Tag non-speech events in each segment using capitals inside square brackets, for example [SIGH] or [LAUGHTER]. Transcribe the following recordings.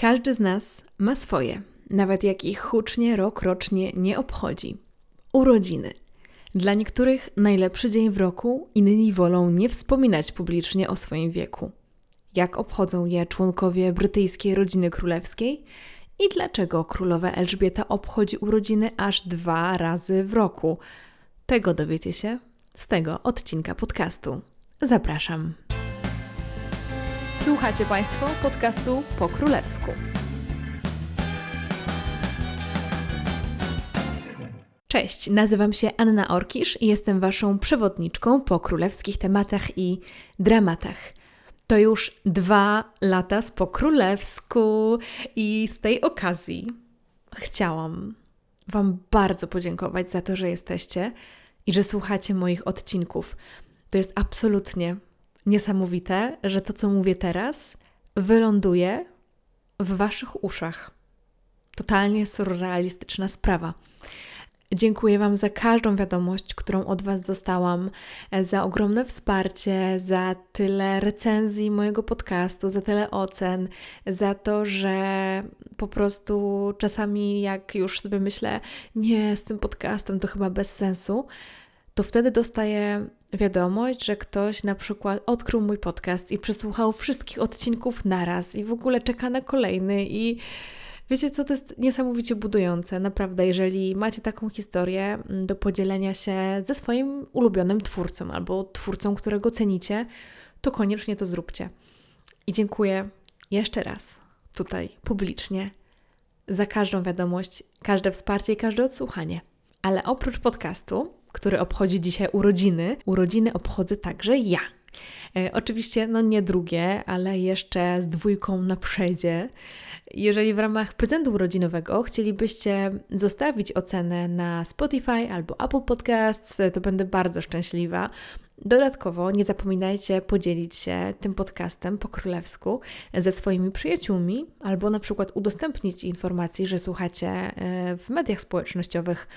Każdy z nas ma swoje, nawet jak ich hucznie rok rocznie nie obchodzi. Urodziny. Dla niektórych najlepszy dzień w roku, inni wolą nie wspominać publicznie o swoim wieku. Jak obchodzą je członkowie brytyjskiej rodziny królewskiej i dlaczego królowa Elżbieta obchodzi urodziny aż dwa razy w roku? Tego dowiecie się z tego odcinka podcastu. Zapraszam. Słuchacie Państwo podcastu po królewsku. Cześć, nazywam się Anna Orkisz i jestem Waszą przewodniczką po królewskich tematach i dramatach. To już dwa lata z po królewsku i z tej okazji chciałam Wam bardzo podziękować za to, że jesteście i że słuchacie moich odcinków. To jest absolutnie niesamowite, że to, co mówię teraz, wyląduje w Waszych uszach. Totalnie surrealistyczna sprawa. Dziękuję Wam za każdą wiadomość, którą od Was dostałam, za ogromne wsparcie, za tyle recenzji mojego podcastu, za tyle ocen, za to, że po prostu czasami, jak już sobie myślę, nie, z tym podcastem to chyba bez sensu, to wtedy dostaję wiadomość, że ktoś na przykład odkrył mój podcast i przesłuchał wszystkich odcinków naraz i w ogóle czeka na kolejny i wiecie co, to jest niesamowicie budujące, naprawdę, jeżeli macie taką historię mm, do podzielenia się ze swoim ulubionym twórcą albo twórcą, którego cenicie, to koniecznie to zróbcie. I dziękuję jeszcze raz tutaj publicznie za każdą wiadomość, każde wsparcie i każde odsłuchanie. Ale oprócz podcastu, który obchodzi dzisiaj urodziny, urodziny obchodzę także ja. E, oczywiście, no nie drugie, ale jeszcze z dwójką na przedzie. Jeżeli w ramach prezentu urodzinowego chcielibyście zostawić ocenę na Spotify albo Apple Podcasts, to będę bardzo szczęśliwa. Dodatkowo nie zapominajcie podzielić się tym podcastem po królewsku ze swoimi przyjaciółmi, albo na przykład udostępnić informacji, że słuchacie e, w mediach społecznościowych.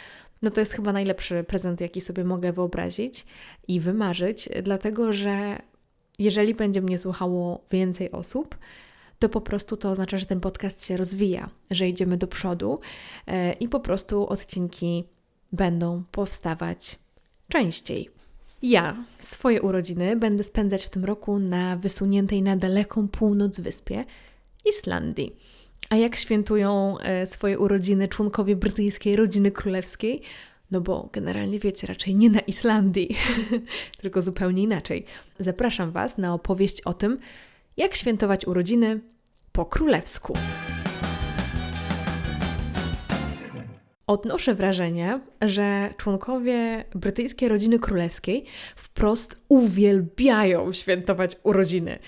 No to jest chyba najlepszy prezent, jaki sobie mogę wyobrazić i wymarzyć, dlatego że jeżeli będzie mnie słuchało więcej osób, to po prostu to oznacza, że ten podcast się rozwija, że idziemy do przodu e, i po prostu odcinki będą powstawać częściej. Ja swoje urodziny będę spędzać w tym roku na wysuniętej na daleką północ wyspie Islandii. A jak świętują e, swoje urodziny członkowie brytyjskiej rodziny królewskiej? No bo generalnie wiecie, raczej nie na Islandii, [LAUGHS] tylko zupełnie inaczej. Zapraszam Was na opowieść o tym, jak świętować urodziny po królewsku. Odnoszę wrażenie, że członkowie brytyjskiej rodziny królewskiej wprost uwielbiają świętować urodziny.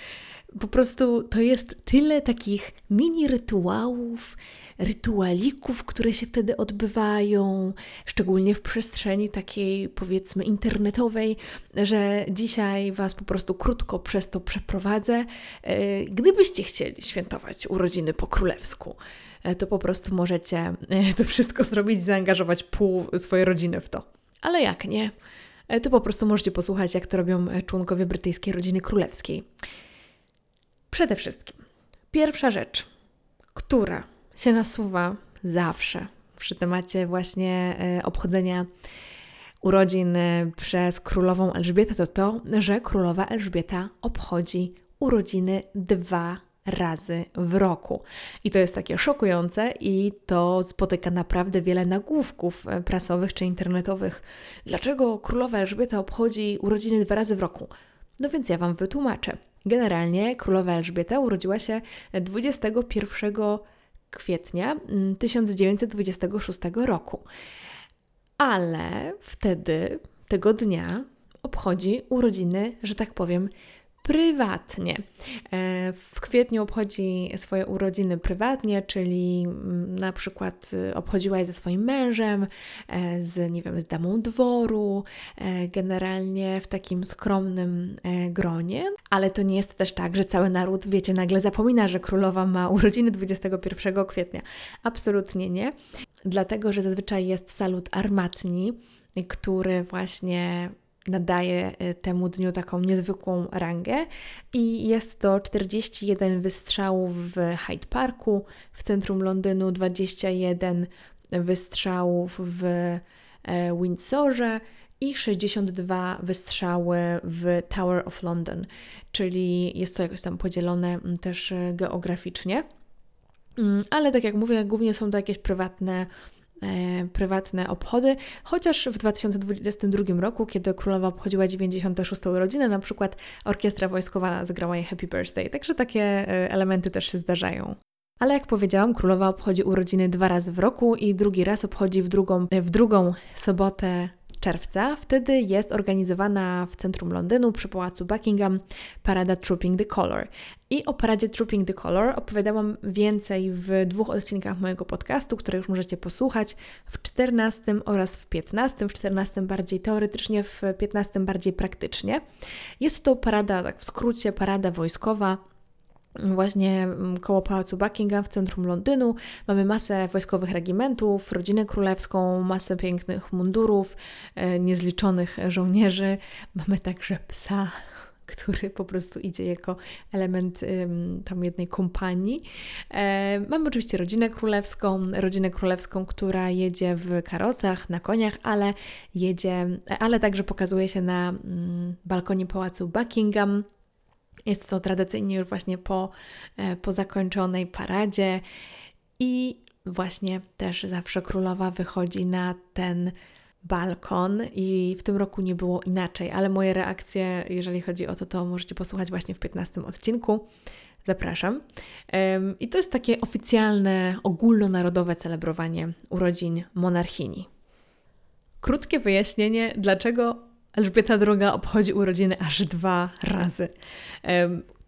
Po prostu to jest tyle takich mini rytuałów, rytualików, które się wtedy odbywają, szczególnie w przestrzeni takiej powiedzmy internetowej, że dzisiaj Was po prostu krótko przez to przeprowadzę. E, gdybyście chcieli świętować urodziny po królewsku, e, to po prostu możecie e, to wszystko zrobić, zaangażować pół swojej rodziny w to. Ale jak nie, to po prostu możecie posłuchać, jak to robią członkowie brytyjskiej rodziny królewskiej. Przede wszystkim, pierwsza rzecz, która się nasuwa zawsze przy temacie właśnie e, obchodzenia urodzin e, przez królową Elżbietę, to to, że królowa Elżbieta obchodzi urodziny dwa razy w roku. I to jest takie szokujące i to spotyka naprawdę wiele nagłówków e, prasowych czy internetowych. Dlaczego królowa Elżbieta obchodzi urodziny dwa razy w roku? No więc ja Wam wytłumaczę. Generalnie królowa Elżbieta urodziła się 21 kwietnia 1926 mm, roku. Ale wtedy, tego dnia, obchodzi urodziny, że tak powiem, prywatnie. E, w kwietniu obchodzi swoje urodziny prywatnie, czyli mm, na przykład y, obchodziła je ze swoim mężem, e, z, nie wiem, z damą dworu, e, generalnie w takim skromnym gronie, ale to nie jest też tak, że cały naród, wiecie, nagle zapomina, że królowa ma urodziny 21 kwietnia. Absolutnie nie. Dlatego, że zazwyczaj jest salut armatni, który właśnie nadaje y, temu dniu taką niezwykłą rangę i jest to 41 wystrzałów w Hyde Parku w centrum Londynu, 21 wystrzałów w e, Windsorze i 62 wystrzały w Tower of London, czyli jest to jakoś tam podzielone mm, też e, geograficznie. Mm, ale tak jak mówię, głównie są to jakieś prywatne prywatne obchody, chociaż w 2022 roku, kiedy królowa obchodziła 96. urodzinę, na przykład orkiestra wojskowa zagrała jej Happy Birthday, także takie e, elementy też się zdarzają. Ale jak powiedziałam, królowa obchodzi urodziny dwa razy w roku i drugi raz obchodzi w drugą, w drugą sobotę czerwca. Wtedy jest organizowana w centrum Londynu przy pałacu Buckingham parada Trooping the Color. I o paradzie Trooping the Color opowiadałam więcej w dwóch odcinkach mojego podcastu, które już możecie posłuchać, w 14 oraz w 15. W 14 bardziej teoretycznie, w 15 bardziej praktycznie. Jest to parada, tak w skrócie, parada wojskowa właśnie mm, koło Pałacu Buckingham w centrum Londynu. Mamy masę wojskowych regimentów, rodzinę królewską, masę pięknych mundurów, e, niezliczonych żołnierzy. Mamy także psa, [LAUGHS] który po prostu idzie jako element tam jednej kompanii. E, mamy oczywiście rodzinę królewską, rodzinę królewską, która jedzie w karocach, na koniach, ale jedzie, ale także pokazuje się na mm, balkonie Pałacu Buckingham. Jest to tradycyjnie już właśnie po, e, po zakończonej paradzie i właśnie też zawsze królowa wychodzi na ten balkon i w tym roku nie było inaczej, ale moje reakcje, jeżeli chodzi o to, to możecie posłuchać właśnie w 15 odcinku. Zapraszam. I to jest takie oficjalne, ogólnonarodowe celebrowanie urodzin monarchini. Krótkie wyjaśnienie, dlaczego Elżbieta II obchodzi urodziny aż dwa razy.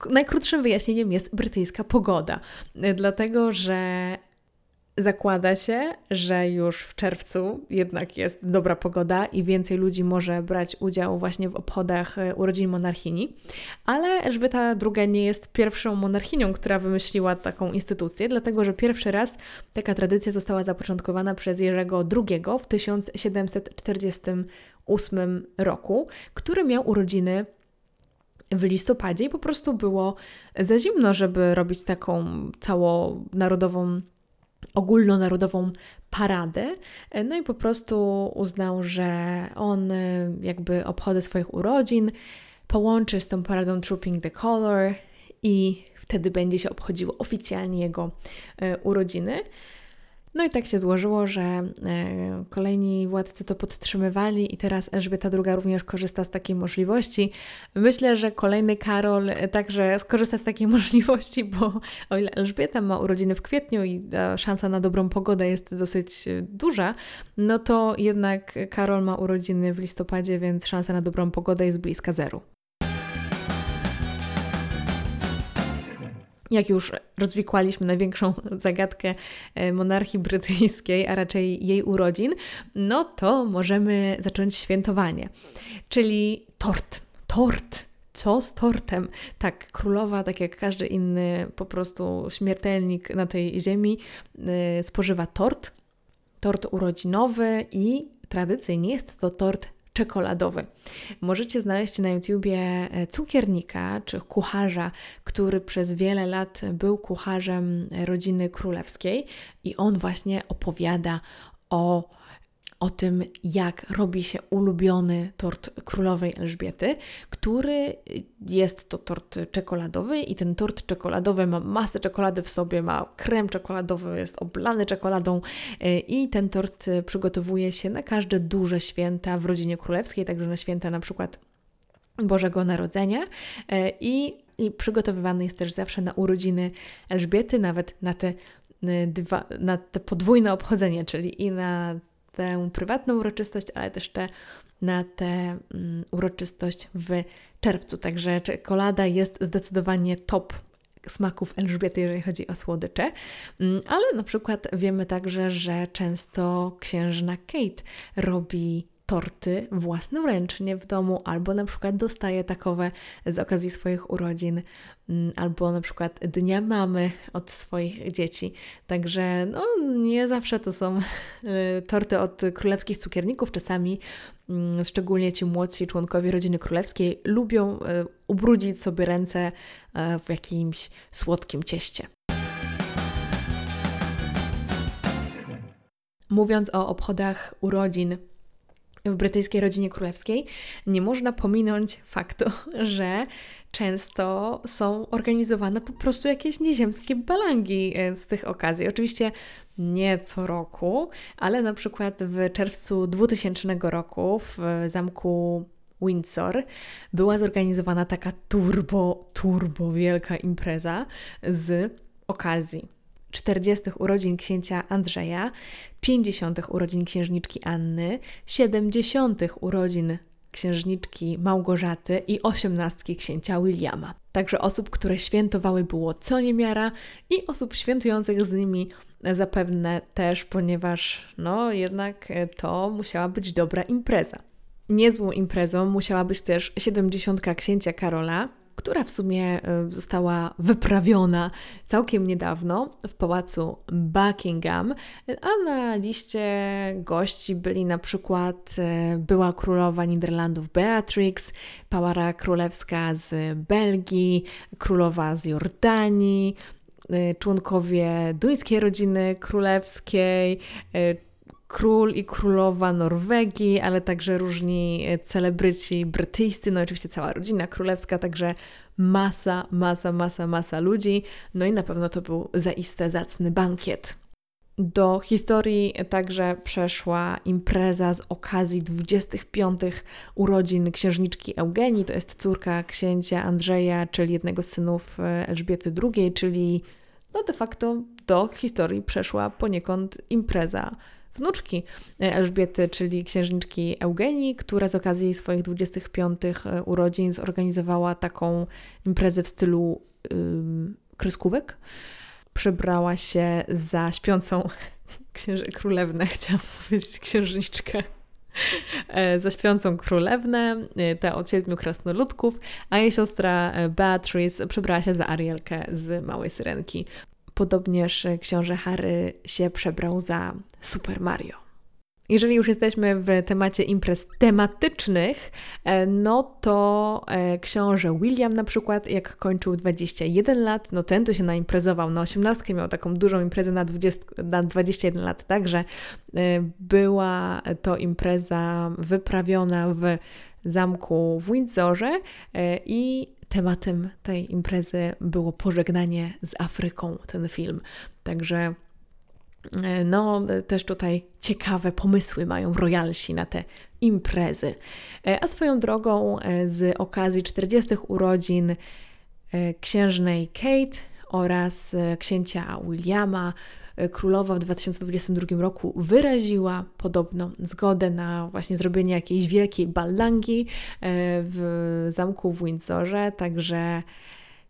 Najkrótszym wyjaśnieniem jest brytyjska pogoda, dlatego że zakłada się, że już w czerwcu jednak jest dobra pogoda i więcej ludzi może brać udział właśnie w obchodach e, urodzin monarchini, ale Elżbieta II nie jest pierwszą monarchinią, która wymyśliła taką instytucję, dlatego że pierwszy raz taka tradycja została zapoczątkowana przez Jerzego II w 1748 roku, który miał urodziny w listopadzie i po prostu było za zimno, żeby robić taką całonarodową ogólnonarodową paradę. No i po prostu uznał, że on y, jakby obchody swoich urodzin połączy z tą paradą Trooping the Color i wtedy będzie się obchodziło oficjalnie jego y, urodziny. No i tak się złożyło, że e, kolejni władcy to podtrzymywali i teraz Elżbieta II również korzysta z takiej możliwości. Myślę, że kolejny Karol także skorzysta z takiej [LAUGHS] możliwości, bo o ile Elżbieta ma urodziny w kwietniu i szansa na dobrą pogodę jest dosyć e, duża, no to jednak Karol ma urodziny w listopadzie, więc szansa na dobrą pogodę jest bliska zeru. Jak już rozwikłaliśmy największą [LAUGHS] zagadkę e, monarchii brytyjskiej, a raczej jej urodzin, no to możemy zacząć świętowanie, czyli tort. Tort. Co z tortem? Tak, królowa, tak jak każdy inny po prostu śmiertelnik na tej ziemi, yy, spożywa tort. Tort urodzinowy i tradycyjnie jest to tort czekoladowy. Możecie znaleźć na YouTubie e, cukiernika czy kucharza, który przez wiele lat był kucharzem rodziny królewskiej i on właśnie opowiada o o tym, jak robi się ulubiony tort królowej Elżbiety, który jest to tort czekoladowy i ten tort czekoladowy ma masę czekolady w sobie, ma krem czekoladowy, jest oblany czekoladą e, i ten tort przygotowuje się na każde duże święta w rodzinie królewskiej, także na święta na przykład Bożego Narodzenia e, i i przygotowywany jest też zawsze na urodziny Elżbiety, nawet na te, e, dwa, na te podwójne obchodzenie, czyli i na tę prywatną uroczystość, ale też te, na tę um, uroczystość w czerwcu. Także czekolada jest zdecydowanie top smaków Elżbiety, jeżeli chodzi o słodycze. Mm, ale na przykład wiemy także, że często księżna Kate robi torty własnoręcznie w domu, albo na przykład dostaje takowe z okazji swoich urodzin, mm, albo na przykład Dnia Mamy od swoich dzieci. Także no, nie zawsze to są [LAUGHS] e, torty od królewskich cukierników, czasami mm, szczególnie ci młodsi członkowie rodziny królewskiej lubią e, ubrudzić sobie ręce e, w jakimś słodkim cieście. Mówiąc o obchodach urodzin w brytyjskiej rodzinie królewskiej, nie można pominąć faktu, [LAUGHS] że często są organizowane po prostu jakieś nieziemskie balangi e, z tych okazji. Oczywiście nie co roku, ale na przykład w czerwcu 2000 roku w zamku Windsor była zorganizowana taka turbo, turbo wielka impreza z okazji 40. urodzin księcia Andrzeja, 50. urodzin księżniczki Anny, 70. urodzin księżniczki Małgorzaty i 18 księcia Williama. Także osób, które świętowały było co niemiara i osób świętujących z nimi zapewne też, ponieważ no jednak to musiała być dobra impreza. Niezłą imprezą musiała być też 70 księcia Karola, która w sumie e, została wyprawiona całkiem niedawno w pałacu Buckingham, a na liście gości byli na przykład e, była królowa Niderlandów Beatrix, pałara królewska z Belgii, królowa z Jordanii, e, członkowie duńskiej rodziny królewskiej, król i królowa Norwegii, ale także różni celebryci brytyjscy, no oczywiście cała rodzina królewska, także masa, masa, masa, masa ludzi. No i na pewno to był zaiste zacny bankiet. Do historii także przeszła impreza z okazji 25 urodzin księżniczki Eugenii, to jest córka księcia Andrzeja, czyli jednego z synów e, Elżbiety II, czyli no de facto do historii przeszła poniekąd impreza wnuczki Elżbiety, czyli księżniczki Eugenii, która z okazji swoich 25 e, urodzin zorganizowała taką imprezę w stylu yy, kreskówek. Przebrała się za śpiącą [LAUGHS] księży królewnę, [LAUGHS] chciałam powiedzieć księżniczkę e, za śpiącą królewnę, e, tę od siedmiu krasnoludków, a jej siostra Beatrice przebrała się za Arielkę z Małej Syrenki. Podobnież książę Harry się przebrał za Super Mario. Jeżeli już jesteśmy w temacie imprez tematycznych, e, no to e, książę William na przykład, jak kończył 21 lat, no ten to się naimprezował na 18, miał taką dużą imprezę na, 20, na 21 lat, także e, była to impreza wyprawiona w zamku w Windsorze i tematem tej imprezy było pożegnanie z Afryką, ten film. Także e, no, też tutaj ciekawe pomysły mają royalsi na te imprezy. E, a swoją drogą e, z okazji 40 urodzin księżnej Kate oraz księcia Williama królowa w 2022 roku wyraziła podobno zgodę na właśnie zrobienie jakiejś wielkiej ballangi e, w zamku w Windsorze, także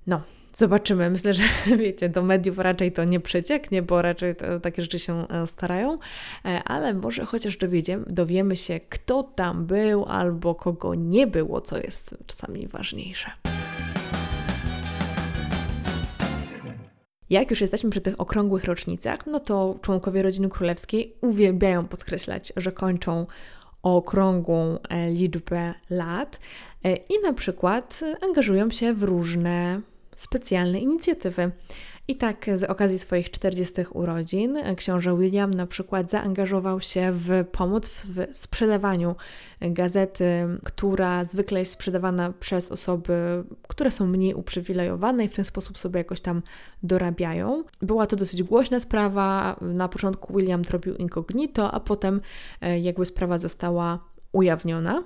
no, Zobaczymy. Myślę, że [LAUGHS] wiecie, do mediów raczej to nie przecieknie, bo raczej to, takie rzeczy się e, starają, e, ale może chociaż dowiemy, dowiemy się, kto tam był albo kogo nie było, co jest czasami ważniejsze. Jak już jesteśmy przy tych okrągłych rocznicach, no to członkowie rodziny królewskiej uwielbiają podkreślać, że kończą okrągłą e, liczbę lat e, i na przykład angażują się w różne specjalne inicjatywy. I tak z okazji swoich 40 urodzin książę William na przykład zaangażował się w pomoc w sprzedawaniu gazety, która zwykle jest sprzedawana przez osoby, które są mniej uprzywilejowane i w ten sposób sobie jakoś tam dorabiają. Była to dosyć głośna sprawa. Na początku William tropił incognito, a potem e, jakby sprawa została ujawniona.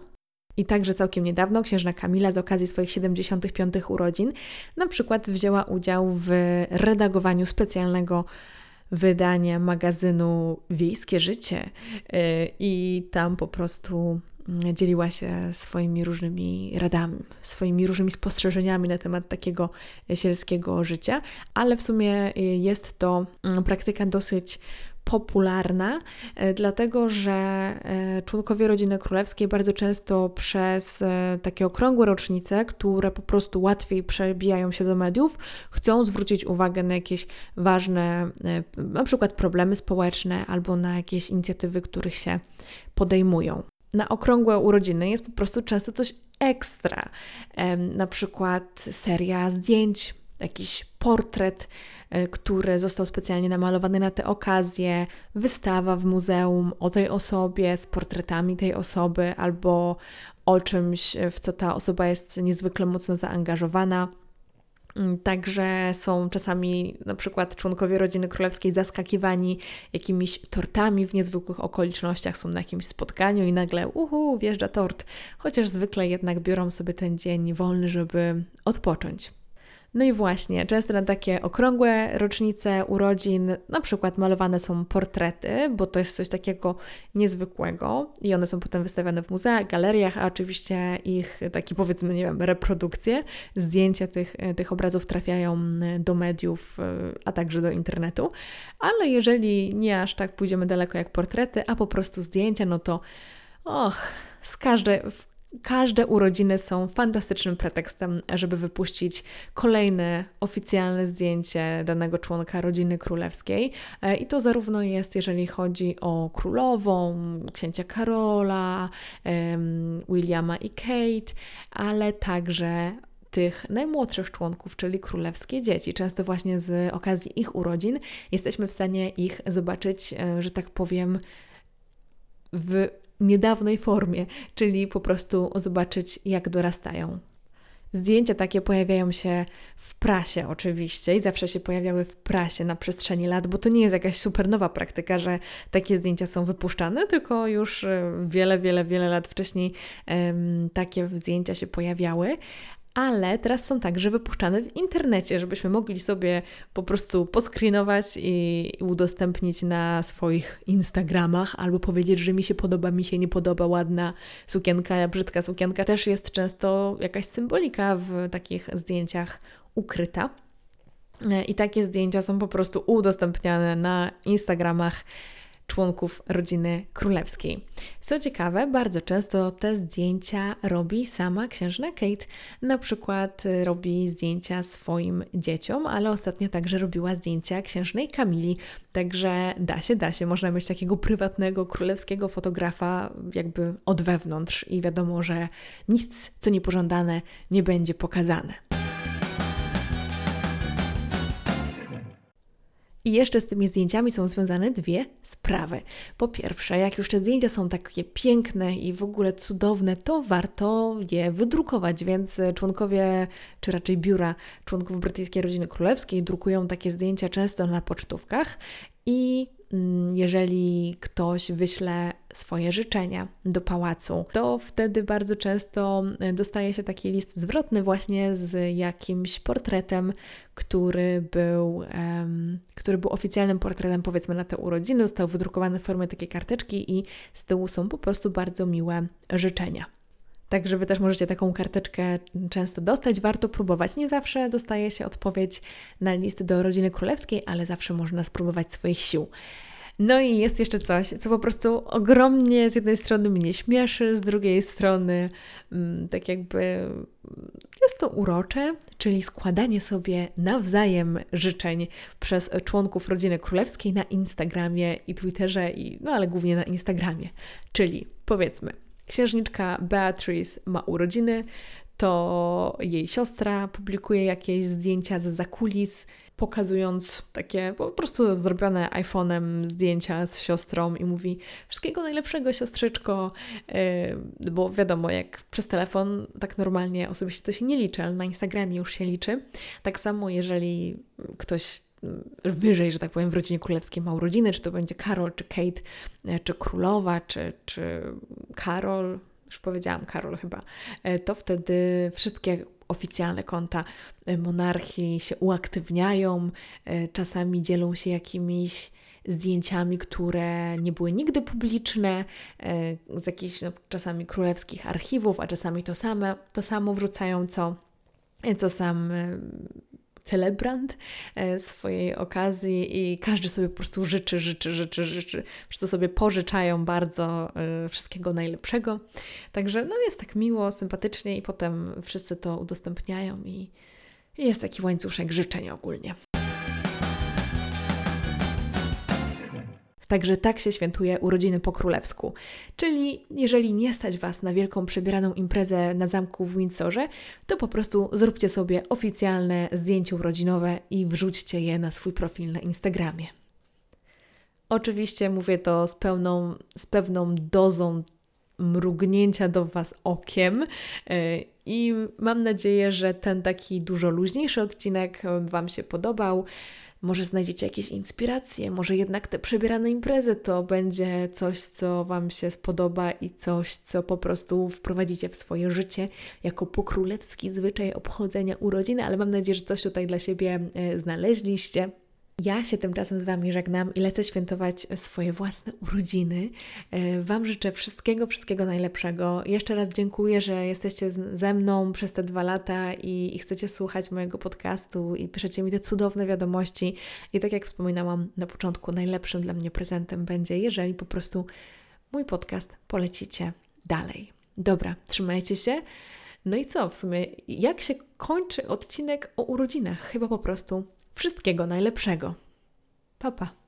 I także całkiem niedawno księżna Kamila z okazji swoich 75 urodzin na przykład wzięła udział w redagowaniu specjalnego wydania magazynu Wiejskie Życie. Y, i tam po prostu dzieliła się swoimi różnymi radami, swoimi różnymi spostrzeżeniami na temat takiego sielskiego życia, ale w sumie y, jest to mm, praktyka dosyć popularna, e, dlatego że e, członkowie rodziny królewskiej bardzo często przez takie okrągłe rocznice, które po prostu łatwiej przebijają się do mediów, chcą zwrócić uwagę na jakieś ważne, na przykład problemy społeczne albo na jakieś inicjatywy, których się podejmują. Na okrągłe urodziny jest po prostu często coś ekstra, na przykład seria zdjęć, jakiś portret E, który został specjalnie namalowany na tę okazję, wystawa w muzeum o tej osobie z portretami tej osoby albo o czymś, w co ta osoba jest niezwykle mocno zaangażowana. Mm, także są czasami na przykład członkowie rodziny królewskiej zaskakiwani jakimiś tortami w niezwykłych okolicznościach, są na jakimś spotkaniu i nagle uhu, wjeżdża tort, chociaż zwykle jednak biorą sobie ten dzień wolny, żeby odpocząć. No i właśnie, często na takie okrągłe rocznice urodzin, na przykład malowane są portrety, bo to jest coś takiego niezwykłego i one są potem wystawiane w muzeach, galeriach, a oczywiście ich takie powiedzmy, nie wiem, reprodukcje, zdjęcia tych, tych obrazów trafiają do mediów, a także do internetu. Ale jeżeli nie aż tak pójdziemy daleko jak portrety, a po prostu zdjęcia, no to och, z każdej, Każde urodziny są fantastycznym pretekstem, żeby wypuścić kolejne oficjalne zdjęcie danego członka rodziny królewskiej. E, I to zarówno jest, jeżeli chodzi o królową, księcia Karola, Williama i Kate, ale także tych najmłodszych członków, czyli królewskie dzieci. Często właśnie z okazji ich urodzin jesteśmy w stanie ich zobaczyć, e, że tak powiem, w niedawnej formie, czyli po prostu zobaczyć, jak dorastają. Zdjęcia takie pojawiają się w prasie oczywiście i zawsze się pojawiały w prasie na przestrzeni lat, bo to nie jest jakaś super nowa praktyka, że takie zdjęcia są wypuszczane, tylko już e, wiele, wiele, wiele lat wcześniej um, takie zdjęcia się pojawiały, ale teraz są także wypuszczane w internecie, żebyśmy mogli sobie po prostu poskrinować i udostępnić na swoich Instagramach, albo powiedzieć, że mi się podoba, mi się nie podoba, ładna sukienka, brzydka sukienka. Też jest często jakaś symbolika w takich zdjęciach ukryta. I takie zdjęcia są po prostu udostępniane na Instagramach członków rodziny królewskiej. Co ciekawe, bardzo często te zdjęcia robi sama księżna Kate. Na przykład y, robi zdjęcia swoim dzieciom, ale ostatnio także robiła zdjęcia księżnej Kamili. Także da się, da się. Można mieć takiego prywatnego, królewskiego fotografa jakby od wewnątrz i wiadomo, że nic, co niepożądane, nie będzie pokazane. I jeszcze z tymi zdjęciami są związane dwie sprawy. Po pierwsze, jak już te zdjęcia są takie piękne i w ogóle cudowne, to warto je wydrukować, więc członkowie, czy raczej biura członków brytyjskiej rodziny królewskiej drukują takie zdjęcia często na pocztówkach i jeżeli ktoś wyśle swoje życzenia do pałacu, to wtedy bardzo często e, dostaje się taki list zwrotny właśnie z jakimś portretem, który był, um, który był oficjalnym portretem powiedzmy na te urodziny, został wydrukowany w formie takiej karteczki i z tyłu są po prostu bardzo miłe życzenia. Także Wy też możecie taką karteczkę często dostać. Warto próbować. Nie zawsze dostaje się odpowiedź na list do rodziny królewskiej, ale zawsze można spróbować swoich sił. No i jest jeszcze coś, co po prostu ogromnie z jednej strony mnie śmieszy, z drugiej strony mm, tak jakby jest to urocze, czyli składanie sobie nawzajem życzeń przez członków rodziny królewskiej na Instagramie i Twitterze, i, no ale głównie na Instagramie. Czyli powiedzmy, Księżniczka Beatrice ma urodziny, to jej siostra publikuje jakieś zdjęcia z zakulis, pokazując takie po prostu zrobione iPhone'em zdjęcia z siostrą i mówi wszystkiego najlepszego siostrzyczko, yy, bo wiadomo, jak przez telefon tak normalnie osobiście to się nie liczy, ale na Instagramie już się liczy. Tak samo jeżeli ktoś wyżej, że tak powiem, w rodzinie królewskiej ma urodziny, czy to będzie Karol, czy Kate, e, czy królowa, czy, czy Karol, już powiedziałam Karol chyba, e, to wtedy wszystkie oficjalne konta e, monarchii się uaktywniają, czasami dzielą się jakimiś zdjęciami, które nie były nigdy publiczne, z jakichś no, czasami królewskich archiwów, a czasami to, same, to samo wrzucają, co, co sam celebrant e, swojej okazji i każdy sobie po prostu życzy, życzy, życzy, życzy. Wszyscy sobie pożyczają bardzo wszystkiego najlepszego. Także no jest tak miło, sympatycznie i potem wszyscy to udostępniają i jest taki łańcuszek życzeń ogólnie. Także tak się świętuje urodziny po królewsku. Czyli jeżeli nie stać Was na wielką przebieraną imprezę na zamku w Windsorze, to po prostu zróbcie sobie oficjalne zdjęcie urodzinowe i wrzućcie je na swój profil na Instagramie. Oczywiście mówię to z, pełną, z pewną dozą mrugnięcia do Was okiem. E, I mam nadzieję, że ten taki dużo luźniejszy odcinek Wam się podobał. Może znajdziecie jakieś inspiracje, może jednak te przebierane imprezy to będzie coś, co Wam się spodoba i coś, co po prostu wprowadzicie w swoje życie jako pokrólewski zwyczaj obchodzenia urodziny, ale mam nadzieję, że coś tutaj dla siebie e, znaleźliście. Ja się tymczasem z Wami żegnam i lecę świętować swoje własne urodziny. E, wam życzę wszystkiego, wszystkiego najlepszego. Jeszcze raz dziękuję, że jesteście ze mną przez te dwa lata i, i chcecie słuchać mojego podcastu i piszecie mi te cudowne wiadomości. I tak jak wspominałam na początku, najlepszym dla mnie prezentem będzie, jeżeli po prostu mój podcast polecicie dalej. Dobra, trzymajcie się. No i co w sumie, jak się kończy odcinek o urodzinach? Chyba po prostu Wszystkiego najlepszego. Papa.